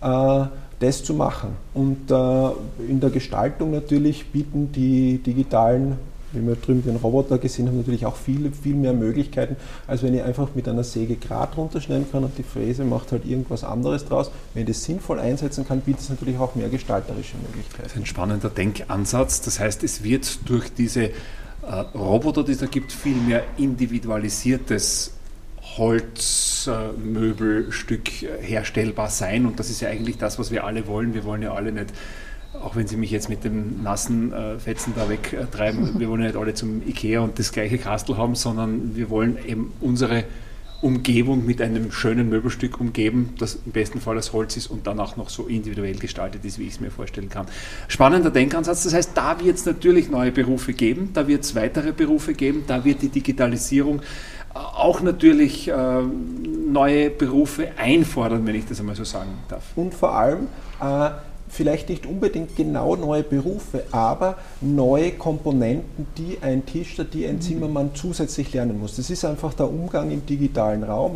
äh, das zu machen. Und äh, in der Gestaltung natürlich bieten die digitalen wie wir drüben den Roboter gesehen haben, natürlich auch viel, viel mehr Möglichkeiten, als wenn ich einfach mit einer Säge Grad runterschneiden kann und die Fräse macht halt irgendwas anderes draus. Wenn ich das sinnvoll einsetzen kann, bietet es natürlich auch mehr gestalterische Möglichkeiten. Das ist ein spannender Denkansatz. Das heißt, es wird durch diese äh, Roboter, die es da gibt, viel mehr individualisiertes Holzmöbelstück äh, herstellbar sein. Und das ist ja eigentlich das, was wir alle wollen. Wir wollen ja alle nicht auch wenn Sie mich jetzt mit dem nassen äh, Fetzen da wegtreiben, wir wollen ja nicht alle zum Ikea und das gleiche Kastel haben, sondern wir wollen eben unsere Umgebung mit einem schönen Möbelstück umgeben, das im besten Fall aus Holz ist und dann auch noch so individuell gestaltet ist, wie ich es mir vorstellen kann. Spannender Denkansatz, das heißt, da wird es natürlich neue Berufe geben, da wird es weitere Berufe geben, da wird die Digitalisierung auch natürlich äh, neue Berufe einfordern, wenn ich das einmal so sagen darf. Und vor allem äh, vielleicht nicht unbedingt genau neue Berufe, aber neue Komponenten, die ein Tischler, die ein mhm. Zimmermann zusätzlich lernen muss. Das ist einfach der Umgang im digitalen Raum.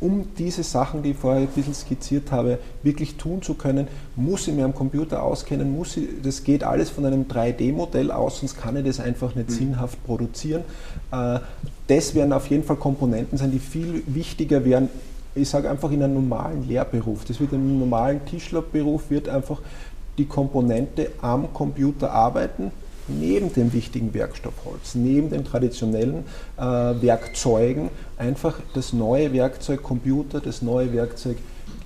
Um diese Sachen, die ich vorher ein bisschen skizziert habe, wirklich tun zu können, muss ich mir am Computer auskennen, muss ich, das geht alles von einem 3D-Modell aus, sonst kann ich das einfach nicht mhm. sinnhaft produzieren. Äh, das werden auf jeden Fall Komponenten sein, die viel wichtiger werden ich sage einfach in einem normalen Lehrberuf, das wird im normalen Tischlerberuf, wird einfach die Komponente am Computer arbeiten, neben dem wichtigen Werkstoff Holz, neben den traditionellen äh, Werkzeugen, einfach das neue Werkzeug Computer, das neue Werkzeug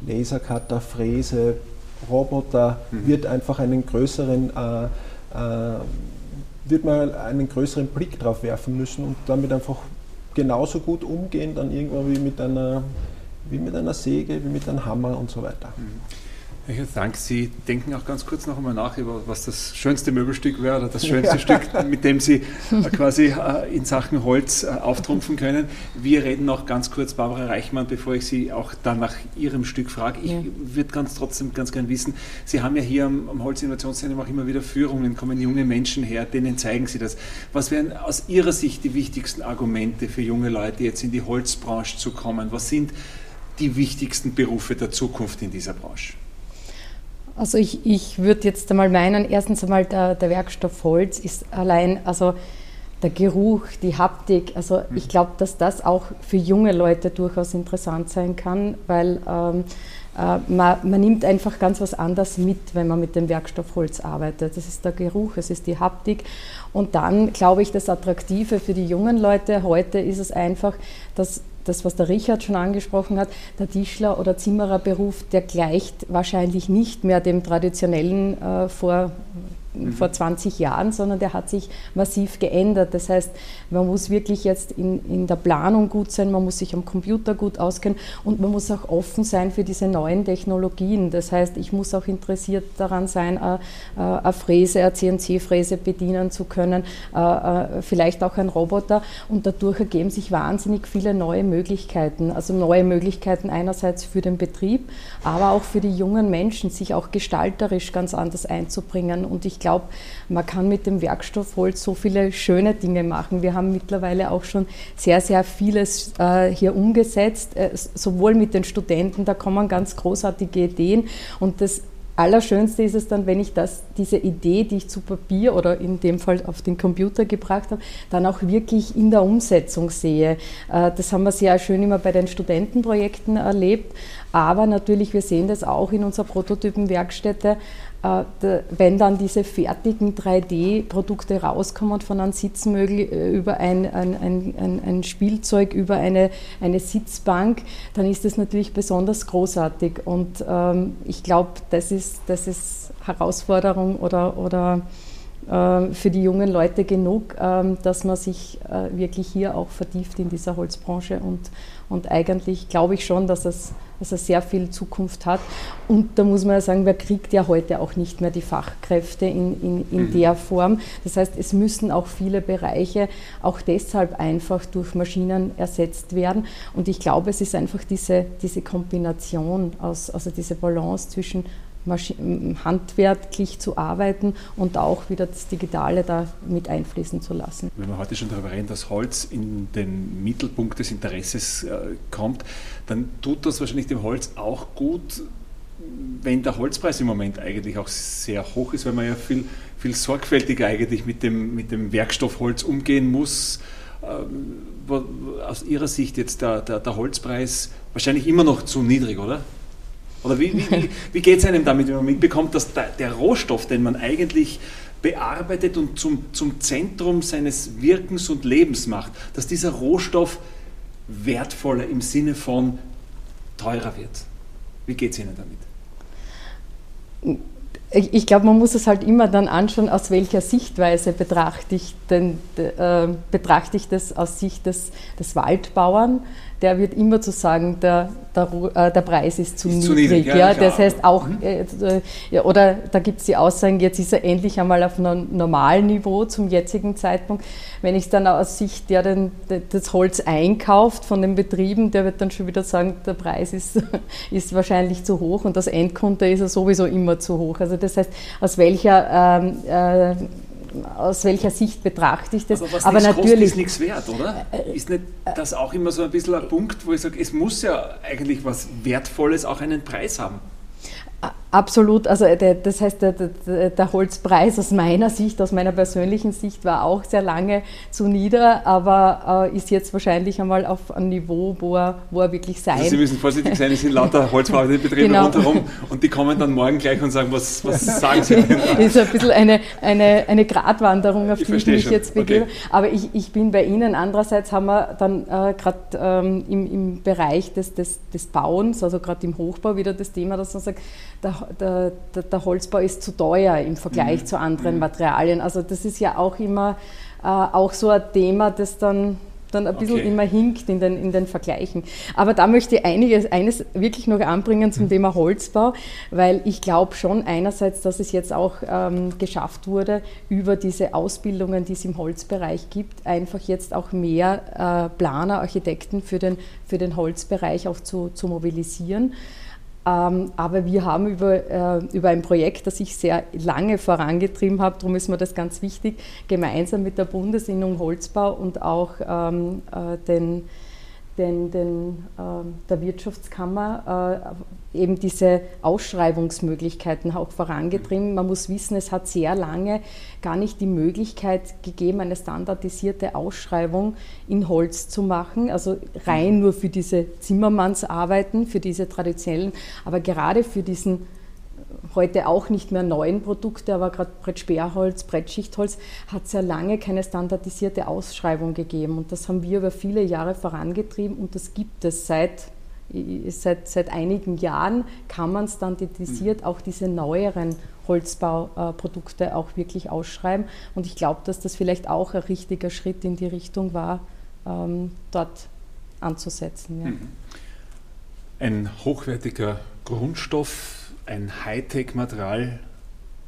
Lasercutter, Fräse, Roboter, mhm. wird einfach einen größeren äh, äh, wird man einen größeren Blick drauf werfen müssen und damit einfach genauso gut umgehen dann irgendwann wie mit einer wie mit einer Säge, wie mit einem Hammer und so weiter. Mhm. Herr Dank. Sie denken auch ganz kurz noch einmal nach, über was das schönste Möbelstück wäre oder das schönste ja. Stück, mit dem Sie äh, quasi äh, in Sachen Holz äh, auftrumpfen können. Wir reden noch ganz kurz, Barbara Reichmann, bevor ich Sie auch dann nach Ihrem Stück frage. Ich ja. würde ganz trotzdem ganz gern wissen, Sie haben ja hier am, am Holzinnovationszentrum auch immer wieder Führungen, kommen junge Menschen her, denen zeigen Sie das. Was wären aus Ihrer Sicht die wichtigsten Argumente für junge Leute, jetzt in die Holzbranche zu kommen? Was sind die wichtigsten Berufe der Zukunft in dieser Branche? Also ich, ich würde jetzt einmal meinen, erstens einmal der, der Werkstoff Holz ist allein, also der Geruch, die Haptik, also mhm. ich glaube, dass das auch für junge Leute durchaus interessant sein kann, weil ähm, äh, man, man, nimmt einfach ganz was anderes mit, wenn man mit dem Werkstoff Holz arbeitet. Das ist der Geruch, es ist die Haptik. Und dann glaube ich, das Attraktive für die jungen Leute heute ist es einfach, dass das, was der Richard schon angesprochen hat, der Tischler- oder Zimmererberuf, der gleicht wahrscheinlich nicht mehr dem traditionellen äh, vor mhm. vor 20 Jahren, sondern der hat sich massiv geändert. Das heißt, man muss wirklich jetzt in, in der Planung gut sein, man muss sich am Computer gut auskennen und man muss auch offen sein für diese neuen Technologien. Das heißt, ich muss auch interessiert daran sein, eine, äh, äh, eine Fräse, eine CNC-Fräse bedienen zu können, äh, vielleicht auch ein Roboter und dadurch ergeben sich wahnsinnig viele neue Möglichkeiten. Also neue Möglichkeiten einerseits für den Betrieb, aber auch für die jungen Menschen, sich auch gestalterisch ganz anders einzubringen. Und ich glaube, man kann mit dem Werkstoff Holz so viele schöne Dinge machen. Wir haben mittlerweile auch schon sehr, sehr vieles äh, hier umgesetzt, äh, sowohl mit den Studenten, da kommen ganz großartige Ideen und das Allerschönste ist es dann, wenn ich das, diese Idee, die ich zu Papier oder in dem Fall auf den Computer gebracht habe, dann auch wirklich in der Umsetzung sehe. Äh, das haben wir sehr schön immer bei den Studentenprojekten erlebt, aber natürlich, wir sehen das auch in unserer Prototypenwerkstätte, wenn dann diese fertigen 3D-Produkte rauskommen von einem Sitzmögel äh, über ein, ein, ein, ein, Spielzeug, über eine, eine Sitzbank, dann ist das natürlich besonders großartig. Und ähm, ich glaube, das ist, das ist Herausforderung oder, oder äh, für die jungen Leute genug, äh, dass man sich äh, wirklich hier auch vertieft in dieser Holzbranche und, und eigentlich glaube ich schon, dass es dass er sehr viel Zukunft hat. Und da muss man ja sagen, wer kriegt ja heute auch nicht mehr die Fachkräfte in, in, in mhm. der Form. Das heißt, es müssen auch viele Bereiche auch deshalb einfach durch Maschinen ersetzt werden. Und ich glaube, es ist einfach diese, diese Kombination aus, also diese Balance zwischen handwerklich zu arbeiten und auch wieder das Digitale da mit einfließen zu lassen. Wenn wir heute schon darüber reden, dass Holz in den Mittelpunkt des Interesses äh, kommt, dann tut das wahrscheinlich dem Holz auch gut, wenn der Holzpreis im Moment eigentlich auch sehr hoch ist, weil man ja viel, viel sorgfältiger eigentlich mit dem, mit dem Werkstoff Holz umgehen muss. Äh, aus Ihrer Sicht jetzt der, der, der Holzpreis wahrscheinlich immer noch zu niedrig, oder? Oder wie, wie, wie geht es einem damit, wenn man mitbekommt, dass der, der, Rohstoff, den man eigentlich bearbeitet und zum, zum Zentrum seines Wirkens und Lebens macht, dass dieser Rohstoff wertvoller im Sinne von teurer wird? Wie geht es Ihnen damit? Ich, ich glaube, man muss es halt immer dann anschauen, aus welcher Sichtweise betrachte ich, denn, äh, betrachte ich das aus Sicht des, des Waldbauern der wird immer zu sagen, der, der, äh, der Preis ist zu ist niedrig. Zu niedrig ja, ja. Das heißt auch, mhm. äh, ja, oder da gibt es die Aussagen, jetzt ist er endlich einmal auf einem normalen Niveau zum jetzigen Zeitpunkt. Wenn ich es dann aus Sicht der den, das Holz einkauft von den Betrieben, der wird dann schon wieder sagen, der Preis ist, ist wahrscheinlich zu hoch und das Endkunde ist er sowieso immer zu hoch. Also das heißt, aus welcher ähm, äh, aus welcher Sicht betrachte ich das. Aber was Aber natürlich kostet, ist nichts wert, oder? Äh, ist nicht das auch immer so ein bisschen ein Punkt, wo ich sage, es muss ja eigentlich was Wertvolles auch einen Preis haben? Absolut, also der, das heißt, der, der, der, Holzpreis aus meiner Sicht, aus meiner persönlichen Sicht war auch sehr lange zu nieder, aber äh, ist jetzt wahrscheinlich einmal auf einem Niveau, wo er, wo er wirklich sein also Sie müssen vorsichtig sein, es sind lauter Holzbaubetriebe genau. rundherum und die kommen dann morgen gleich und sagen, was, was sagen Sie denn? Das ist ein bisschen eine, eine, eine Gratwanderung, auf ich die ich mich schon. jetzt begebe. Okay. Aber ich, ich bin bei Ihnen. Andererseits haben wir dann äh, gerade ähm, im, im Bereich des, des, des Bauens, also gerade im Hochbau wieder das Thema, dass man sagt, der, der, der, der Holzbau ist zu teuer im Vergleich mhm. zu anderen mhm. Materialien. Also das ist ja auch immer äh, auch so ein Thema, das dann dann ein bisschen okay. immer hinkt in den, in den Vergleichen. Aber da möchte ich einiges, eines wirklich noch anbringen zum mhm. Thema Holzbau, weil ich glaube schon einerseits, dass es jetzt auch ähm, geschafft wurde, über diese Ausbildungen, die es im Holzbereich gibt, einfach jetzt auch mehr äh, Planer, Architekten für den, für den Holzbereich auch zu, zu mobilisieren. Ähm, aber wir haben über, äh, über ein Projekt, das ich sehr lange vorangetrieben habe, darum ist mir das ganz wichtig, gemeinsam mit der Bundesinnung Holzbau und auch ähm, äh, den den, den, äh, der Wirtschaftskammer äh, eben diese Ausschreibungsmöglichkeiten auch vorangetrieben. Man muss wissen, es hat sehr lange gar nicht die Möglichkeit gegeben, eine standardisierte Ausschreibung in Holz zu machen, also rein nur für diese Zimmermannsarbeiten, für diese traditionellen, aber gerade für diesen heute auch nicht mehr neuen Produkte, aber gerade Brettsperrholz, Brettschichtholz hat sehr lange keine standardisierte Ausschreibung gegeben. Und das haben wir über viele Jahre vorangetrieben und das gibt es seit, seit, seit einigen Jahren, kann man standardisiert auch diese neueren Holzbauprodukte auch wirklich ausschreiben. Und ich glaube, dass das vielleicht auch ein richtiger Schritt in die Richtung war, ähm, dort anzusetzen. Ja. Mhm. Ein hochwertiger Grundstoff ein Hightech-Material,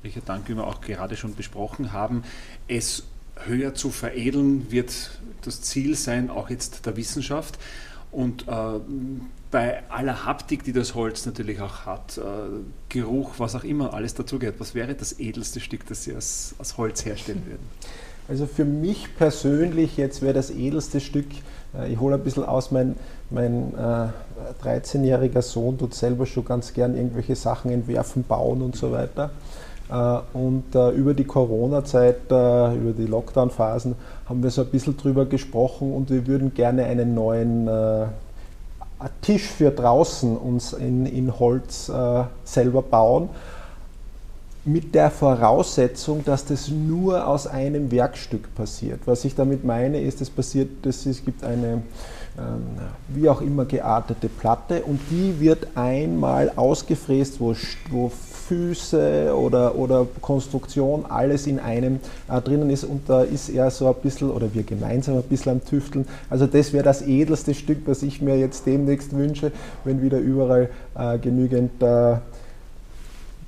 Richard Dank, wir auch gerade schon besprochen haben, es höher zu veredeln, wird das Ziel sein, auch jetzt der Wissenschaft. Und äh, bei aller Haptik, die das Holz natürlich auch hat, äh, Geruch, was auch immer alles dazugehört, was wäre das edelste Stück, das Sie aus, aus Holz herstellen würden? Also für mich persönlich jetzt wäre das edelste Stück, äh, ich hole ein bisschen aus, mein, mein äh, 13-jähriger Sohn tut selber schon ganz gern irgendwelche Sachen entwerfen, bauen und so weiter. Äh, und äh, über die Corona-Zeit, äh, über die Lockdown-Phasen haben wir so ein bisschen drüber gesprochen und wir würden gerne einen neuen Tisch für draußen uns in, in Holz selber bauen mit der Voraussetzung, dass das nur aus einem Werkstück passiert. Was ich damit meine, ist, es passiert, dass es gibt eine wie auch immer geartete Platte und die wird einmal ausgefräst, wo, wo Füße oder, oder Konstruktion, alles in einem äh, drinnen ist und da ist er so ein bisschen, oder wir gemeinsam ein bisschen am Tüfteln. Also das wäre das edelste Stück, was ich mir jetzt demnächst wünsche, wenn wieder überall äh, genügend äh,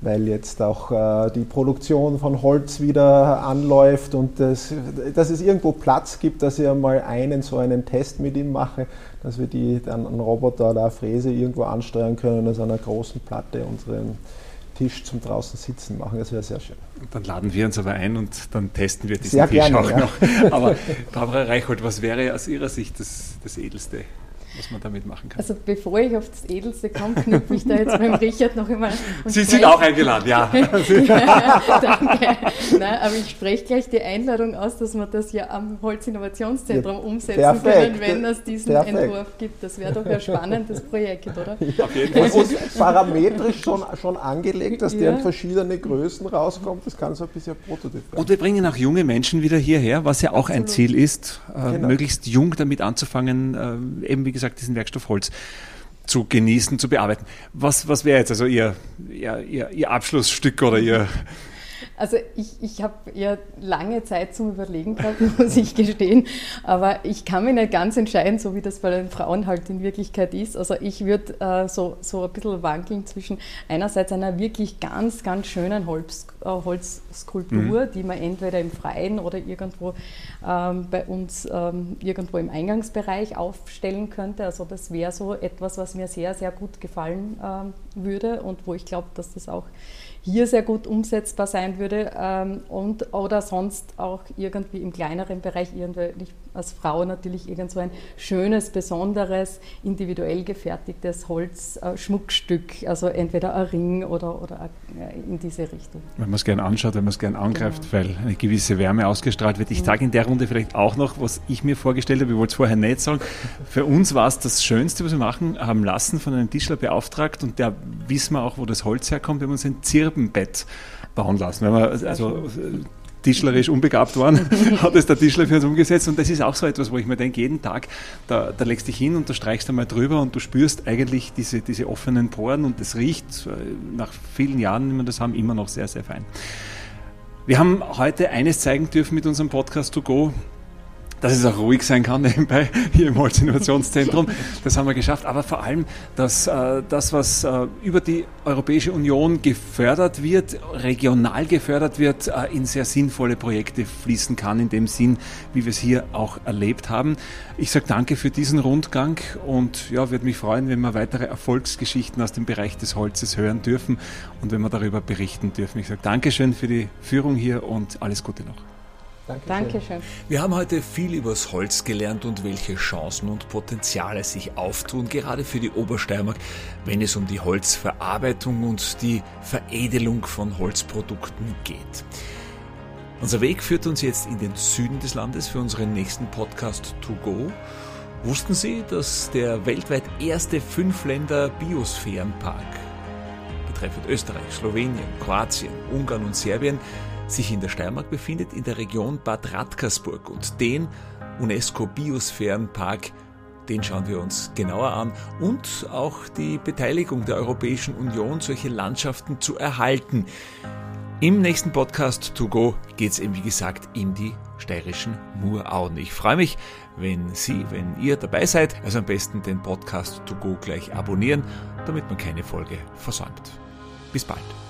weil jetzt auch äh, die Produktion von Holz wieder anläuft und das, dass es irgendwo Platz gibt, dass ich einmal einen so einen Test mit ihm mache, dass wir die dann einen Roboter oder eine Fräse irgendwo ansteuern können und aus einer großen Platte unseren Tisch zum draußen sitzen machen. Das wäre sehr schön. Dann laden wir uns aber ein und dann testen wir diesen sehr Tisch gerne, auch ja. noch. Aber Barbara Reichhold, was wäre aus Ihrer Sicht das, das Edelste was man damit machen kann. Also bevor ich auf das Edelste komme, knüpfe ich da jetzt beim Richard noch einmal. Sie sind auch eingeladen, ja. Danke. Nein, aber ich spreche gleich die Einladung aus, dass wir das ja am Holzinnovationszentrum ja, umsetzen perfekt, können, wenn es diesen perfekt. Entwurf gibt. Das wäre doch ein spannendes Projekt, oder? Ja, auf jeden Fall. Und parametrisch schon, schon angelegt, dass ja. der in verschiedene Größen rauskommt. Das kann so ein bisschen Prototyp werden. Und wir bringen auch junge Menschen wieder hierher, was ja auch Absolut. ein Ziel ist, äh, genau. möglichst jung damit anzufangen, äh, eben wie gesagt, gesagt, diesen Werkstoff Holz zu genießen, zu bearbeiten. Was, was wäre jetzt also Ihr, Ihr, Ihr, Ihr Abschlussstück oder Ihr also ich, ich habe ja lange Zeit zum Überlegen gehabt, muss ich gestehen. Aber ich kann mich nicht ganz entscheiden, so wie das bei den Frauen halt in Wirklichkeit ist. Also ich würde äh, so, so ein bisschen wankeln zwischen einerseits einer wirklich ganz, ganz schönen Holz, äh, Holzskulptur, mhm. die man entweder im Freien oder irgendwo ähm, bei uns ähm, irgendwo im Eingangsbereich aufstellen könnte. Also das wäre so etwas, was mir sehr, sehr gut gefallen ähm, würde und wo ich glaube, dass das auch hier sehr gut umsetzbar sein würde ähm, und oder sonst auch irgendwie im kleineren Bereich irgendwie als Frau natürlich irgend so ein schönes, besonderes, individuell gefertigtes Holzschmuckstück, äh, also entweder ein Ring oder, oder äh, in diese Richtung. Wenn man es gerne anschaut, wenn man es gerne angreift, genau. weil eine gewisse Wärme ausgestrahlt wird. Ich mhm. sage in der Runde vielleicht auch noch, was ich mir vorgestellt habe, ich wollte es vorher nicht sagen. Für uns war es das Schönste, was wir machen haben lassen, von einem Tischler beauftragt und der wissen wir auch, wo das Holz herkommt, wir haben uns ein Zirbenbett bauen lassen. Wenn wir also tischlerisch unbegabt waren, hat es der Tischler für uns umgesetzt. Und das ist auch so etwas, wo ich mir denke, jeden Tag, da, da legst du dich hin und da streichst du mal drüber und du spürst eigentlich diese, diese offenen Poren und das riecht äh, nach vielen Jahren, wie wir das haben, immer noch sehr, sehr fein. Wir haben heute eines zeigen dürfen mit unserem Podcast To Go dass es auch ruhig sein kann nebenbei hier im Holzinnovationszentrum. Das haben wir geschafft. Aber vor allem, dass äh, das, was äh, über die Europäische Union gefördert wird, regional gefördert wird, äh, in sehr sinnvolle Projekte fließen kann, in dem Sinn, wie wir es hier auch erlebt haben. Ich sage danke für diesen Rundgang und ja, würde mich freuen, wenn wir weitere Erfolgsgeschichten aus dem Bereich des Holzes hören dürfen und wenn wir darüber berichten dürfen. Ich sage Dankeschön für die Führung hier und alles Gute noch. Dankeschön. Dankeschön. Wir haben heute viel übers Holz gelernt und welche Chancen und Potenziale sich auftun, gerade für die Obersteiermark, wenn es um die Holzverarbeitung und die Veredelung von Holzprodukten geht. Unser Weg führt uns jetzt in den Süden des Landes für unseren nächsten Podcast To Go. Wussten Sie, dass der weltweit erste Fünf-Länder-Biosphärenpark betreffend Österreich, Slowenien, Kroatien, Ungarn und Serbien sich in der Steiermark befindet, in der Region Bad Radkersburg. Und den UNESCO-Biosphärenpark, den schauen wir uns genauer an und auch die Beteiligung der Europäischen Union, solche Landschaften zu erhalten. Im nächsten Podcast To Go geht es eben, wie gesagt, in die steirischen Murauen. Ich freue mich, wenn Sie, wenn ihr dabei seid. Also am besten den Podcast To Go gleich abonnieren, damit man keine Folge versäumt. Bis bald.